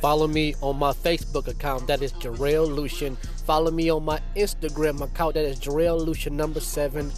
Follow me on my Facebook account, that is Jorel Lucian. Follow me on my Instagram account, that is Jorel Lucian number seven.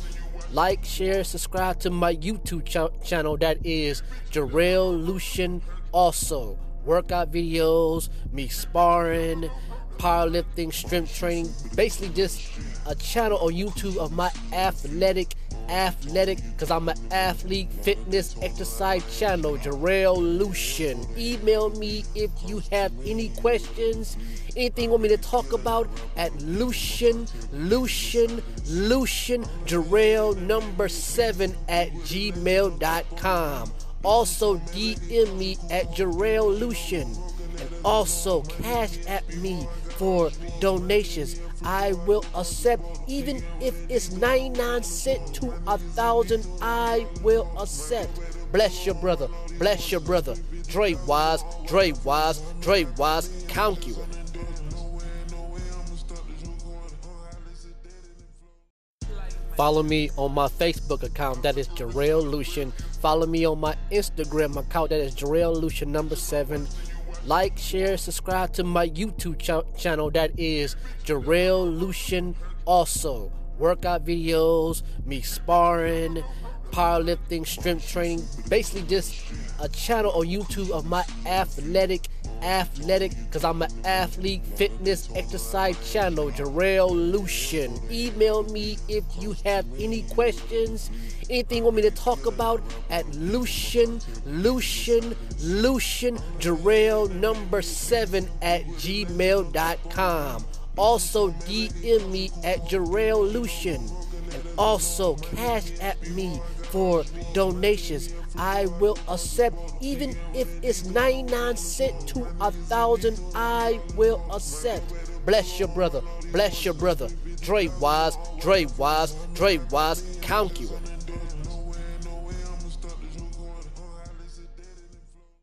Like, share, subscribe to my YouTube ch- channel, that is Jorel Lucian also. Workout videos, me sparring, powerlifting, strength training, basically just a channel on YouTube of my athletic athletic because I'm an athlete fitness exercise channel, Jorel Lucian. Email me if you have any questions, anything you want me to talk about at Lucian, Lucian, Lucian, Jorel number seven at gmail.com. Also DM me at Jorel Lucian and also cash at me for donations. I will accept, even if it's 99 cents to a thousand, I will accept. Bless your brother, bless your brother. Dre Wise, Dre Wise, Dre Wise, conqueror. Follow me on my Facebook account, that is Jorel Lucian. Follow me on my Instagram account, that is Jorel Lucian number seven. Like, share, subscribe to my YouTube ch- channel, that is Jorel Lucian also. Workout videos, me sparring, powerlifting, strength training, basically just a channel on YouTube of my athletic athletic because I'm an athlete fitness exercise channel, Jorel Lucian. Email me if you have any questions, anything you want me to talk about at Lucian, Lucian, Lucian, Jorel number seven at gmail.com. Also DM me at Jorel Lucian and also cash at me for donations. I will accept, even if it's 99 cents to a thousand, I will accept. Bless your brother, bless your brother. Dre Wise, Dre Wise, Dre Wise, conqueror.